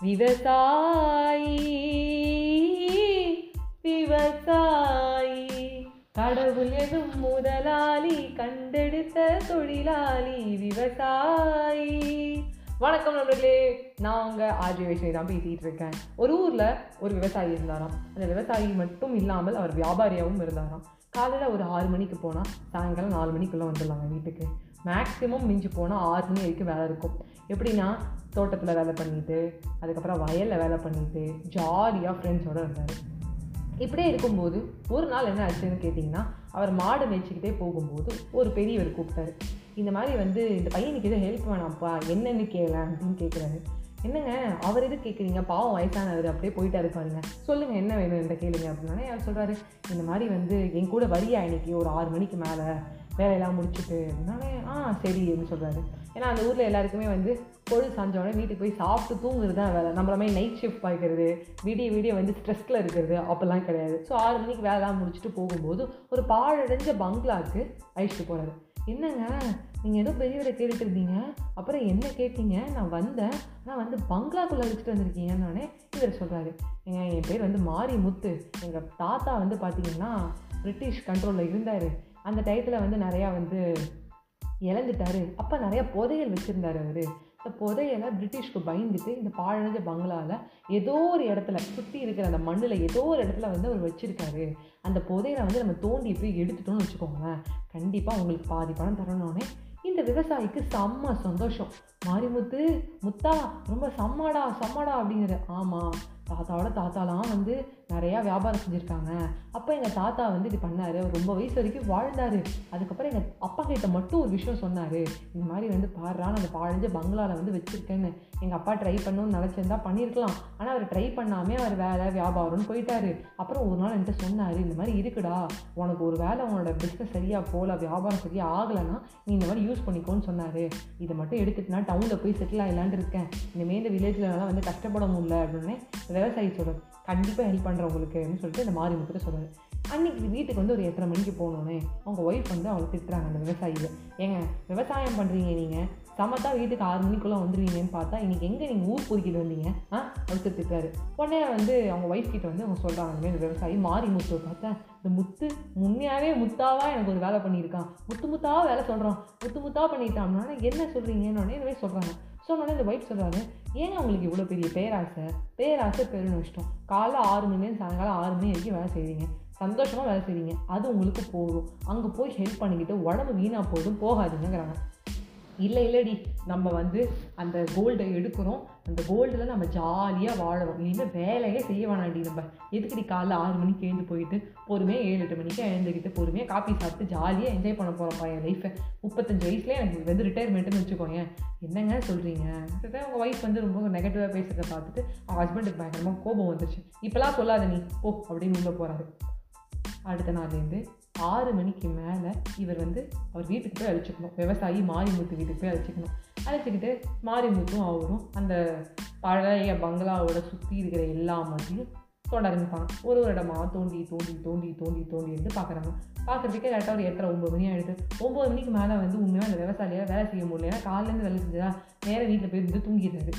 விவசாயி விவசாயி. கடவுள் எதும் முதலாளி கண்டெடுத்த தொழிலாளி விவசாயி. வணக்கம் நண்பர்களே நான் உங்கள் ஆர்ஜி வைஷ்ணவி தான் பேசிகிட்டு இருக்கேன். ஒரு ஊரில் ஒரு விவசாயி இருந்தாராம். அந்த விவசாயி மட்டும் இல்லாமல் அவர் வியாபாரியாகவும் இருந்தாராம். காலையில் ஒரு ஆறு மணிக்கு போனால் சாயங்காலம் நாலு மணிக்குள்ளே வந்துடலாங்க வீட்டுக்கு. மேக்ஸிமம் மிஞ்சி போனால் ஆறு மணி வரைக்கும் வேலை இருக்கும். எப்படின்னா தோட்டத்தில் வேலை பண்ணிட்டு அதுக்கப்புறம் வயலில் வேலை பண்ணிட்டு ஜாலியாக ஃப்ரெண்ட்ஸோடு இருந்தார். இப்படியே இருக்கும்போது ஒரு நாள் என்ன ஆச்சுன்னு கேட்டிங்கன்னா அவர் மாடு மேய்ச்சிக்கிட்டே போகும்போது ஒரு பெரியவர் கூப்பிட்டாரு. இந்த மாதிரி வந்து இந்த பையனுக்கு எதுவும் ஹெல்ப் வேணாம்ப்பா என்னென்னு கேள அப்படின்னு கேட்குறாரு என்னங்க அவர் எது கேட்குறீங்க பாவம் வயசானவர் அப்படியே போயிட்டாரு இருப்பாருங்க சொல்லுங்கள் என்ன வேணும் இந்த கேளுங்க அப்படின்னா யார் சொல்கிறாரு இந்த மாதிரி வந்து என் கூட வரியா இன்னைக்கு? ஒரு ஆறு மணிக்கு மேலே. வேலையெல்லாம் முடிச்சுட்டு இருந்தாலே ஆ சரி அப்படின்னு சொல்கிறாரு ஏன்னா அந்த ஊரில் எல்லாருக்குமே வந்து பொழுது சாஞ்சோடனே வீட்டுக்கு போய் சாப்பிட்டு தூங்குறது தான் வேலை. நம்மள மாதிரி நைட் ஷிஃப்ட் பார்க்கறது விடிய விடிய வந்து ஸ்ட்ரெஸ்ஸில் இருக்கிறது அப்போல்லாம் கிடையாது. ஸோ ஆறு மணிக்கு வேலைலாம் முடிச்சுட்டு போகும்போது ஒரு பாழடைஞ்ச பங்களாவுக்கு அழிச்சிட்டு போகிறாரு என்னங்க நீங்கள் ஏதோ பெரியவரை கேட்டுட்டு இருந்தீங்க. அப்புறம் என்ன கேட்டீங்க? நான் வந்தேன். நான் வந்து பங்களாக்குள்ளே அழிச்சிட்டு வந்திருக்கீங்கன்னு இவர் சொல்கிறாரு ஏங்க என் பேர் வந்து மாரி முத்து எங்கள் தாத்தா வந்து பார்த்தீங்கன்னா பிரிட்டிஷ் கண்ட்ரோலில் இருந்தார். அந்த டயத்தில் வந்து நிறையா வந்து இழந்துட்டாரு. அப்போ நிறையா புதையல் வச்சுருந்தாரு அவர். இந்த புதையலை பிரிட்டிஷ்க்கு பயந்துட்டு இந்த பாழடைஞ்ச பங்களாவில் ஏதோ ஒரு இடத்துல சுற்றி இருக்கிற அந்த மண்ணில் ஏதோ ஒரு இடத்துல வந்து அவர் வச்சுருக்காரு. அந்த புதையலை வந்து நம்ம தோண்டி போய் எடுத்துட்டோம்னு வச்சுக்கோங்களேன். கண்டிப்பாக உங்களுக்கு பாதி பணம் தரணுன்னே இந்த விவசாயிக்கு செம்ம சந்தோஷம். மாரிமுத்து முத்தா ரொம்ப செம்மாடா செம்மாடா அப்படிங்கிற ஆமாம் தாத்தாவோட தாத்தாலாம் வந்து நிறையா வியாபாரம் செஞ்சுருக்காங்க. அப்போ எங்கள் தாத்தா வந்து இது பண்ணார். அவர் ரொம்ப வயசு வரைக்கும் வாழ்ந்தார். அதுக்கப்புறம் எங்கள் அப்பா கிட்ட மட்டும் ஒரு விஷயம் சொன்னார். இந்த மாதிரி வந்து பாடுறான்னு அந்த பாழஞ்ச பங்களாவில் வந்து வச்சுருக்கேன்னு. எங்கள் அப்பா ட்ரை பண்ணணும்னு நினச்சிருந்தா பண்ணியிருக்கலாம் ஆனால் அவர் ட்ரை பண்ணாமே அவர் வேலை வியாபாரம்னு போயிட்டாரு. அப்புறம் ஒரு நாள் என்கிட்ட சொன்னார் இந்த மாதிரி இருக்குடா. உனக்கு ஒரு வேலை உன்னோட பிஸ்னஸ் சரியாக போகல வியாபாரம் சரியாக ஆகலைன்னா நீ இந்த மாதிரி யூஸ் பண்ணிக்கோன்னு சொன்னார். இதை மட்டும் எடுத்துட்டுனா டவுனில் போய் செட்டில் ஆகலான்னு இருக்கேன். இனிமேல் இந்த வில்லேஜ்லலாம் வந்து கஷ்டப்பட முடியல. அப்படின்னு விவசாயி சொல்கிறேன் கண்டிப்பாக ஹெல்ப் பண்ணுறவங்களுக்கு அப்படின்னு சொல்லிட்டு இந்த மாறி முத்துட்டு சொல்கிறாரு அன்றைக்கி வீட்டுக்கு வந்து ஒரு எத்தனை மணிக்கு போகணுன்னே அவங்க ஒய்ஃப் வந்து அவளை திட்டுறாங்க அந்த விவசாயியில் ஏங்க விவசாயம் பண்ணுறீங்க நீங்கள் சமத்தா வீட்டுக்கு ஆறு மணிக்குள்ளே வந்துடுவீங்கன்னு பார்த்தா இன்றைக்கி எங்கே நீங்கள் ஊர் பொறுக்கிட்டு வந்தீங்க? ஆ? ஒருத்தர் திட்டுறாரு. உடனே வந்து அவங்க ஒய்ஃப் கிட்ட வந்து அவங்க சொல்கிறாங்க இந்த மாதிரி விவசாயி மாறி முத்து பார்த்தா இந்த முத்து முன்னையாகவே முத்தாவாக எனக்கு ஒரு வேலை பண்ணியிருக்கான். முத்து முத்தாவா வேலை சொல்கிறான் முத்து முத்தா பண்ணிட்டான்னா என்ன சொல்கிறீங்கன்னு உடனே இந்த மாதிரி சொல்கிறாங்க சொன்னோடனே இந்த ஒய்ஃப் சொல்கிறாரு ஏன் உங்களுக்கு இவ்வளோ பெரிய பேராசை? பேராசை பெருன்னு இஷ்டம் காலைல ஆறு மணிலேருந்து சாயங்காலம் ஆறு மணி வரைக்கும் வேலை செய்வீங்க. சந்தோஷமாக வேலை செய்வீங்க. அது உங்களுக்கு போதும். அங்கே போய் ஹெல்ப் பண்ணிக்கிட்டு உடம்பு வீணாக போதும் போகாதுங்கிறாங்க இல்லை இல்லைடி. நம்ம வந்து அந்த கோல்டை எடுக்கிறோம். அந்த கோல்டில் நம்ம ஜாலியாக வாழணும். இனிமேல் வேலையே செய்ய வேணாண்டி நம்ம. எதுக்கடி காலைல ஆறு மணிக்கு எழுந்து போயிட்டு பொறுமையாக ஏழு எட்டு மணிக்கு எழுந்துக்கிட்டு பொறுமையாக காப்பி சாப்பிட்டு ஜாலியாக என்ஜாய் பண்ண போகிறோம்ப்பா என் லைஃப்பை முப்பத்தஞ்சு வயசுலேயே எனக்கு வந்து ரிட்டையர்மெண்ட்டுன்னு வச்சுக்கோங்க என்னங்க சொல்கிறீங்க உங்கள் ஒய்ஃப் வந்து ரொம்ப நெகட்டிவாக பேசுகிறத பார்த்துட்டு அவங்க ஹஸ்பண்டுக்கு பயங்கரமாக கோபம் வந்துருச்சு. இப்போலாம் சொல்லாத நீ. போ அப்படின்னு உள்ள போகிறாரு அடுத்த நாள்லேருந்து ஆறு மணிக்கு மேலே இவர் வந்து அவர் வீட்டுக்கு போய் அழிச்சுக்கணும். விவசாயி மாரிமுத்து வீட்டுக்கு போய் அழைச்சிக்கணும். அழைச்சிக்கிட்டு மாரிமுத்தும் அவரும் அந்த பழைய பங்களாவோட சுற்றி இருக்கிற எல்லா மட்டியும் தோண்ட ஆரம்பிப்பாங்க. ஒரு ஒரு இடமாக தோண்டி தோண்டி தோண்டி தோண்டி தோண்டி எடுத்து பார்க்குறாங்க பார்க்குறதுக்கே கரெக்டாக ஒரு எட்டரை ஒம்பது மணி ஆகிடுது ஒம்பது மணிக்கு மேலே வந்து உண்மையாக அந்த விவசாயியாக வேலை செய்ய முடியல. ஏன்னா காலையிலேருந்து வேலை செஞ்சதா நேராக வீட்டில் போய் இருந்து தூங்கிடுறாரு.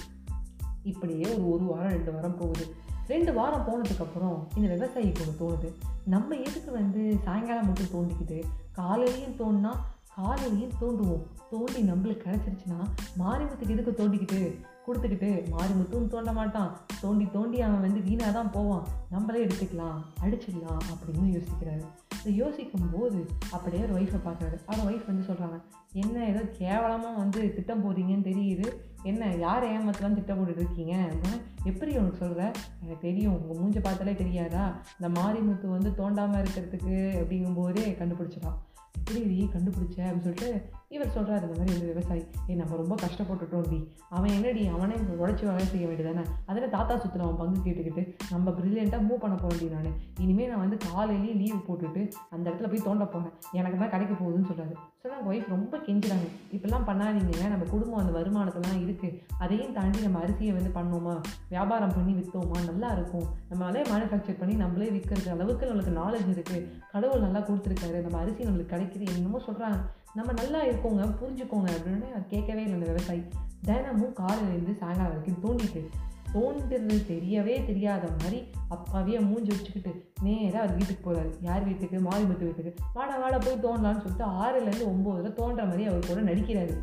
இப்படியே ஒரு ஒரு வாரம் ரெண்டு வாரம் போகுது. ரெண்டு வாரம் போனதுக்கப்புறம் இந்த விவசாயிக்கு ஒன்று தோணுது. நம்ம எதுக்கு வந்து சாயங்காலம் மட்டும் தோண்டிக்கிட்டு காலையிலையும் தோண்டினா காலையிலையும் தோண்டுவோம். தோண்டி நம்மளுக்கு கிடச்சிருச்சுன்னா மாரிமுத்துக்கு எதுக்கு தோண்டிக்கிட்டு? கொடுத்துக்கிட்டு மாரிமுத்தும் தோண்ட மாட்டான். தோண்டி தோண்டி அவன் வந்து வீணாக தான் போவான். நம்மளே எடுத்துக்கலாம் அடிச்சிடலாம் அப்படின்னு யோசிக்கிறாரு. இதை யோசிக்கும் போது அப்படியே ஒரு ஒய்ஃபை பார்க்குறாரு. அவர் ஒய்ஃப் வந்து சொல்கிறாங்க என்ன ஏதோ கேவலமாக வந்து திட்டம் போடுறீங்கன்னு தெரியுது. என்ன யார் ஏமாத்தலாம் திட்டம் போட்டுட்டு இருக்கீங்க? அப்படின்னா எப்படி உனக்கு சொல்கிற எனக்கு தெரியும் உங்கள் மூஞ்ச பார்த்தாலே தெரியாதா? இந்த மாரிமுத்து வந்து தோண்டாமல் இருக்கிறதுக்கு அப்படிங்கும்போதே கண்டுபிடிச்சிடலாம் எப்படி நீ கண்டுபிடிச்ச? அப்படின்னு சொல்லிட்டு இவர் சொல்கிறார் இந்த மாதிரி இந்த விவசாயி ஏய் நம்ம ரொம்ப கஷ்டப்பட்டுட்டோம்டி அவன் என்னடி அவனே உடச்சி வேலை செய்ய வேண்டியதானே? அதில் தாத்தா சுற்றின அவன் பங்கு கேட்டுக்கிட்டு நம்ம ப்ரில்லியண்ட்டாக மூவ் பண்ண போகிறேன்டி நான். இனிமேல் நான் வந்து காலையிலேயே லீவ் போட்டுட்டு அந்த இடத்துல போய் தோண்ட போனேன் எனக்கு தான் கிடைக்க போகுதுன்னு சொல்கிறாரு சொன்னாங்க ஒய்ஃப் ரொம்ப கெஞ்சுறாங்க. இப்படிலாம் பண்ணாதீங்க. நம்ம குடும்பம் அந்த வருமானத்தெல்லாம் இருக்குது அதையும் தாண்டி நம்ம அரிசியை வந்து பண்ணோமா வியாபாரம் பண்ணி விற்றோமா நல்லா இருக்கும். அதே மேனுஃபேக்சர் பண்ணி நம்மளே விற்கிறது அளவுக்கு நம்மளுக்கு நாலேஜ் இருக்குது கடவுள் நல்லா கொடுத்துருக்காரு. நம்ம அரிசி நம்மளுக்கு கிடைக்கிது. என்னமோ சொல்கிறாங்க நம்ம நல்லா இருக்கோங்க புரிஞ்சுக்கோங்க அப்படின்னு அவர் கேட்கவே இல்லை அந்த விவசாயி. தினமும் காலையிலேருந்து சாயங்காலம் வரைக்கும் தோண்டிட்டு தோன்றது தெரியவே தெரியாத மாதிரி அப்பாவே மூஞ்சி வச்சுக்கிட்டு நேராக அவர் வீட்டுக்கு போகிறாரு யார் வீட்டுக்கு? மாரிமுத்து வீட்டுக்கு. வாடா வாடா போய் தோண்டலான்னு சொல்லிட்டு ஆறுலேருந்து ஒம்போதில் தோன்ற மாதிரி அவர் கூட நடிக்கிறாரு.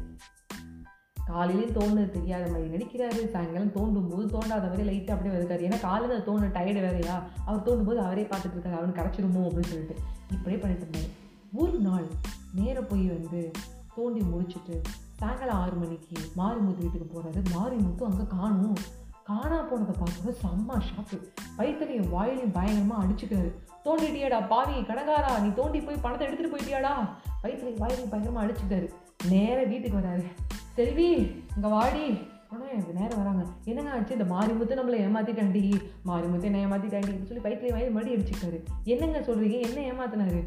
காலையிலேயும் தோணுது தெரியாத மாதிரி நடிக்கிறாரு. சாயங்காலம் தோண்டும் போது தோண்டாத மாதிரி லைட்டாக அப்படியே வருக்காரு ஏன்னா காலையில் தோணு டயர்டு வேறையா? அவர் தோண்டும் போது அவரே பார்த்துட்டு இருக்காரு. அவனுக்கு கிடச்சிருமோ அப்படின்னு சொல்லிட்டு. இப்படியே பண்ணிட்டு இருந்தாரு. ஒரு நாள் நேர போய் வந்து தோண்டி முடிச்சுட்டு சாயங்காலம் ஆறு மணிக்கு மாரிமுத்து வீட்டுக்கு போகிறாரு மாரிமுத்து அங்கே காணும். காணா போனதை பார்க்கும்போது செம்ம ஷாக்கு வயிற்றுலையும் வாயிலையும் பயங்கரமாக அடிச்சுக்கிறாரு. தோண்டிட்டியாடா பாவி கடங்காரா நீ தோண்டி போய் பணத்தை எடுத்துகிட்டு போயிட்டியாடா? வயிற்றுலையும் வாயிலையும் பயங்கரமாக அடிச்சுக்கிறாரு. நேராக வீட்டுக்கு வராரு. செல்வி இங்கே வாடி. உடனே நேரம் வராங்க. என்னங்க ஆச்சு? இந்த மாரிமுத்து நம்மளை ஏமாத்திட்டாண்டி மாரிமுத்து என்ன ஏமாற்றிட்டாண்டின்னு சொல்லி வயிற்றுல வயிறு மறுபடி அடிச்சுக்காரு என்னங்க சொல்கிறீங்க என்ன ஏமாத்தினாரு?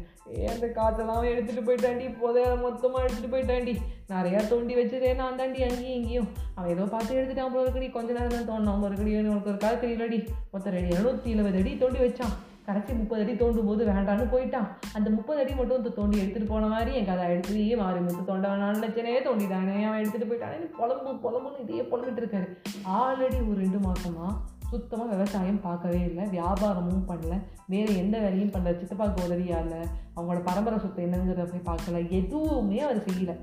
அந்த காசெல்லாம் எடுத்துகிட்டு போயிட்டாண்டி புதைய மொத்தமாக எடுத்துகிட்டு போயிட்டாண்டி நிறையா தோண்டி வச்சதே நான் தாண்டி அங்கேயும் இங்கேயும். அவன் ஏதோ பார்த்து எடுத்துட்டான் போல இருக்கடி. கொஞ்ச நேரம் தான் தோணும் ஒரு கடி உனக்கு ஒரு காலத்தில் இல்லடி மொத்தம் ரெடி எழுநூத்தி இருபது அடி தோண்டி வச்சான். கடைசி முப்பது அடி தோண்டும் போது வேண்டான்னு போயிட்டான். அந்த முப்பது அடி மட்டும் தோண்டி எடுத்துகிட்டு போன மாதிரி என் கதை எடுத்து மாறி முத்து தோண்ட வேணான்னு நினச்சனே தோண்டிட்டானே. அவன் எடுத்துகிட்டு போயிட்டானே. புலம்பு புலம்புன்னு இதையே புலம்பிட்டு இருக்காரு. ஆல்ரெடி ஒரு ரெண்டு மாசமா சுத்தமாக விவசாயம் பார்க்கவே இல்லை. வியாபாரமும் பண்ணல. வேறு எந்த வேலையும் பண்ணல. சித்தப்பாக்கு உதவியா அவங்களோட பரம்பரை சொத்து என்னங்கிறத போய் பார்க்கல. எதுவுமே அவர் செய்யலை.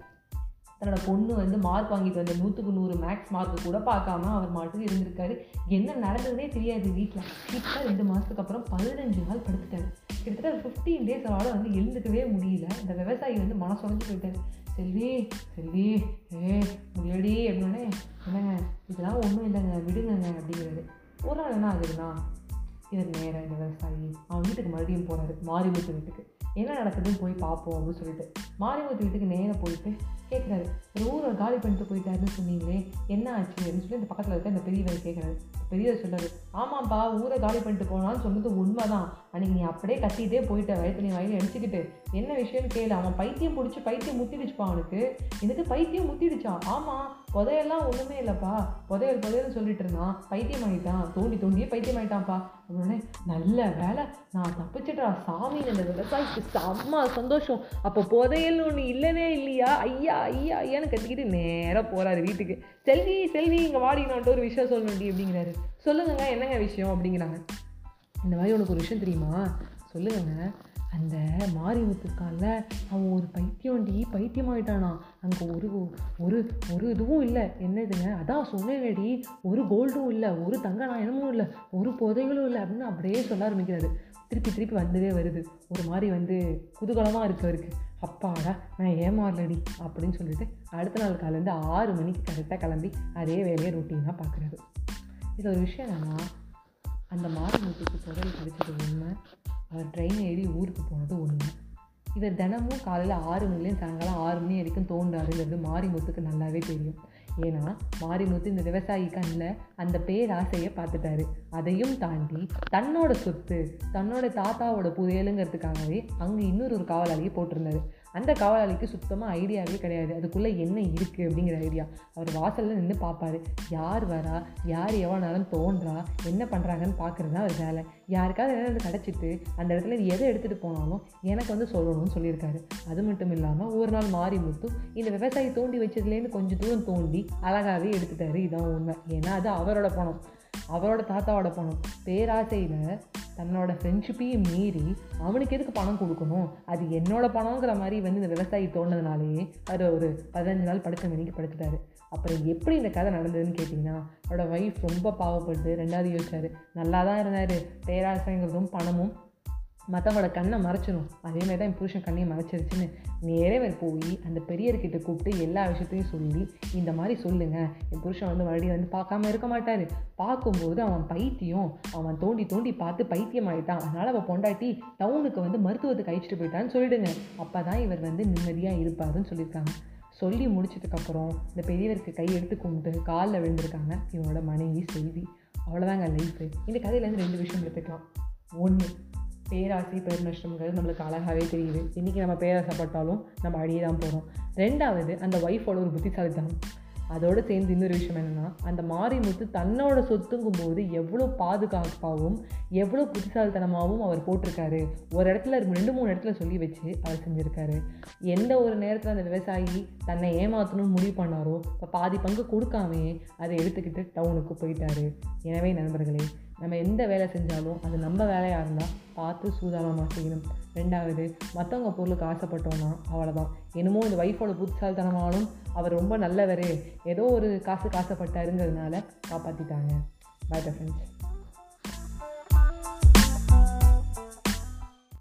தன்னோட பொண்ணு வந்து மார்க் வாங்கிட்டு வந்த நூற்றுக்கு நூறு மேக்ஸ் மார்க்கு கூட பார்க்காம அவர் மாட்டுக்கு இருந்திருக்காரு. என்ன நடந்ததுனே தெரியாது வீட்டில் இப்போ ரெண்டு மாதத்துக்கு அப்புறம் பதினஞ்சு நாள் படுத்துட்டாரு. கிட்டத்தட்ட ஒரு ஃபிஃப்டீன் டேஸ் அவரால் வந்து எழுந்துக்கவே முடியல. இந்த விவசாயி வந்து மனசுடைஞ்சு போயிட்டாரு. செல்வி செல்வி ஏ முடியடி அப்படின்னே என்னங்க இதெல்லாம் ஒன்றும் இல்லைங்க விடுங்கங்க அப்படிங்கிறது ஒரு நாள் என்ன ஆகுதுன்னா இவர் நேராக இந்த விவசாயி அவன் வீட்டுக்கு மறுபடியும் போகிறாரு மாரிமுத்து வீட்டுக்கு. என்ன நடக்குதுன்னு போய் பார்ப்போம் அப்படின்னு சொல்லிட்டு. மாரிமுத்து வீட்டுக்கு நேராக போயிட்டு கேட்குறாரு ஒரு ஊரை காலி பண்ணிட்டு போயிட்டாருன்னு சொன்னீங்களே என்ன ஆச்சு? அப்படின்னு சொல்லி இந்த பக்கத்தில் இருக்க இந்த பெரியவர் கேட்குறாரு. பெரியவர் சொல்றாரு ஆமாப்பா ஊரை காலி பண்ணிட்டு போனான்னு சொன்னது உண்மைதான். அன்னைக்கு நீ அப்படியே கத்திட்டே போயிட்ட வயத்துல வயலில் அடிச்சுக்கிட்டு. என்ன விஷயம்னு கேளு அவன் பைத்தியம் பிடிச்சி பைத்தியம் முத்திடுச்சுப்பா அவனுக்கு. எனக்கு பைத்தியம் முத்திடுச்சான் ஆமாம் புதையெல்லாம் ஒன்றுமே இல்லைப்பா. புதையல் புதையல்னு சொல்லிட்டு இருந்தான். பைத்தியம் ஆகிட்டான் தோண்டி தோண்டியே பைத்தியம் ஆகிட்டான்ப்பா உடனே நல்ல வேலை. நான் தப்பிச்சிட்டா சாமி இந்த விவசாயிக்கு செம்ம சந்தோஷம். அப்போ புதையல்னு ஒன்று இல்லவே இல்லையா? ஐயா ஐயா ஐயான்னு கத்திக்கிட்டு நேராக போகிறாரு வீட்டுக்கு. செல்வி செல்வி இங்கே வாடி நான் ஒரு விஷயம் சொல்லணும்டி அப்படிங்கிறாரு. சொல்லுங்கங்க என்னங்க விஷயம் அப்படிங்கிறாங்க. இந்த மாதிரி உனக்கு ஒரு விஷயம் தெரியுமா? சொல்லுங்கங்க. அந்த மாரியமுத்துக்கால அவன் ஒரு பைத்தியம்டி பைத்தியமாயிட்டானா? அங்கே ஒரு ஒரு ஒரு இதுவும் இல்லை. என்னதுங்க? அதான் சொன்னேனடி. ஒரு கோல்டும் இல்லை ஒரு தங்க நாயனமும் இல்லை ஒரு புதைகளும் இல்லை அப்படின்னு அப்படியே சொல்ல ஆரம்பிக்கிறாரு. திருப்பி திருப்பி வந்துவே வருது. ஒரு மாதிரி வந்து குதூகலமாக இருக்கு அவருக்கு. அப்பாடா நான் ஏமாறலடி அப்படின்னு சொல்லிட்டு அடுத்த நாள் காலேருந்து ஆறு மணிக்கு கரெக்டாக கிளம்பி அதே வேலையை ரொட்டீனாக பார்க்குறாரு இது ஒரு விஷயம் என்னன்னா அந்த மாரிமுத்துக்கு புதல் கிடைச்சது உண்மை அவர் ட்ரெயின் ஏறி ஊருக்கு போனது ஒன்று இவர் தினமும் காலையில் ஆறு மணிலேயும் சாயங்காலம் ஆறு மணி வரைக்கும் தோன்றாருங்கிறது மாரிமுத்துக்கு நல்லாவே தெரியும். ஏன்னா மாரிமுத்து இந்த விவசாயி கண்ணில் அந்த பேராசையை பார்த்துட்டாரு. அதையும் தாண்டி தன்னோட சொத்து தன்னோட தாத்தாவோட புதையலுங்கிறதுக்காகவே அங்கே இன்னொரு ஒரு காவலாளியை போட்டிருந்தாரு. அந்த காவலாளிக்கு சுத்தமாக ஐடியாவே கிடையாது. அதுக்குள்ளே என்ன இருக்குது அப்படிங்கிற ஐடியா அவர் வாசலில் நின்று பார்ப்பார் யார் வரா? யார் எவ்வளோனாலும் தோன்றா? என்ன பண்ணுறாங்கன்னு பார்க்குறது தான் அவர் வேலை. யாருக்காவது என்ன கிடச்சிட்டு அந்த இடத்துல எதை எடுத்துகிட்டு போனாலும் எனக்கு வந்து சொல்லணும்னு சொல்லியிருக்காரு. அது மட்டும் இல்லாமல் ஒரு நாள் மாறி முத்தும் இந்த விவசாயி தோண்டி வச்சதுலேருந்து கொஞ்சம் தூரம் தோண்டி அழகாகவே எடுத்துட்டாரு. இதான் உண்மை. ஏன்னா அது அவரோட பணம். அவரோட தாத்தாவோட பணம். பேராசையில் தன்னோட ஃப்ரெண்ட்ஷிப்பையும் மீறி அவனுக்கு எதுக்கு பணம் கொடுக்கணும்? அது என்னோட பணங்கிற மாதிரி வந்து இந்த விவசாயி தோணுனதுனாலேயே அவர் ஒரு பதினஞ்சு நாள் படுத்த மணிக்கு படுத்துட்டாரு அப்புறம் எப்படி இந்த கதை நடந்ததுன்னு கேட்டிங்கன்னா அவரோட ஒய்ஃப் ரொம்ப பாவப்பட்டு ரெண்டாவது யோசிச்சார் நல்லா தான் இருந்தார். பேராசைங்கிறதும் பணமும் மற்றவங்களோட கண்ணை மறைச்சிடும் அதே மாதிரி தான் என் புருஷன் கண்ணையும் மறைச்சிருச்சுன்னு நேரே போய் அந்த பெரியர்கிட்ட கூப்பிட்டு எல்லா விஷயத்தையும் சொல்லி இந்த மாதிரி சொல்லுங்கள் என் புருஷன் வந்து மறுபடியும் வந்து பார்க்காம இருக்க மாட்டார். பார்க்கும்போது அவன் பைத்தியம். அவன் தோண்டி தோண்டி பார்த்து பைத்தியம் ஆகிட்டான் அதனால் அவள் பொண்டாட்டி டவுனுக்கு வந்து மருத்துவத்துக்கு அழிச்சிட்டு போயிட்டான்னு சொல்லிடுங்க. அப்போ தான் இவர் வந்து நிம்மதியாக இருப்பாருன்னு சொல்லியிருக்காங்க. சொல்லி முடிச்சதுக்கப்புறம் இந்த பெரியவருக்கு கை எடுத்து கும்பிட்டு காலில் விழுந்திருக்காங்க இவனோட மனைவி செல்வி. அவ்வளோதாங்க லைஃபு இந்த கதையிலேருந்து ரெண்டு விஷயம் எடுத்துக்கலாம் ஒன்று பேராசை பெருநஷ்டம்ங்கிறது நம்மளுக்கு அழகாகவே தெரியுது. இன்றைக்கி நம்ம பேராசைப்பட்டாலும் நம்ம அழியே தான் போகிறோம் ரெண்டாவது அந்த ஒய்ஃபோட ஒரு புத்திசாலித்தனம். அதோடு சேர்ந்து இன்னொரு விஷயம் என்னென்னா அந்த மாரிமுத்து தன்னோட சொத்துங்கும் போது எவ்வளோ பாதுகாப்பாகவும் எவ்வளோ புத்திசாலித்தனமாகவும் அவர் போட்டிருக்காரு. ஒரு இடத்துல ரெண்டு மூணு இடத்துல சொல்லி வச்சு அவர் செஞ்சுருக்காரு. எந்த ஒரு நேரத்தில் அந்த விவசாயி தன்னை ஏமாற்றணும்னு முடிவு பண்ணாரோ இப்போ பாதி பங்கு கொடுக்காமையே அதை எடுத்துக்கிட்டு டவுனுக்கு போயிட்டாரு. எனவே நண்பர்களே நம்ம எந்த வேலை செஞ்சாலும் அது நம்ம வேலையாக இருந்தால் பார்த்து சூதானமாக செய்யணும். ரெண்டாவது மற்றவங்க பொருளுக்கு ஆசைப்பட்டோன்னா அவ்வளோதான் என்னமோ இந்த ஒய்ஃபோட புத்திசாலித்தனமாலும் அவர் ரொம்ப நல்லவர். ஏதோ ஒரு காசு காசப்பட்டாருங்கிறதுனால காப்பாற்றிட்டாங்க பாய் ஃப்ரெண்ட்ஸ்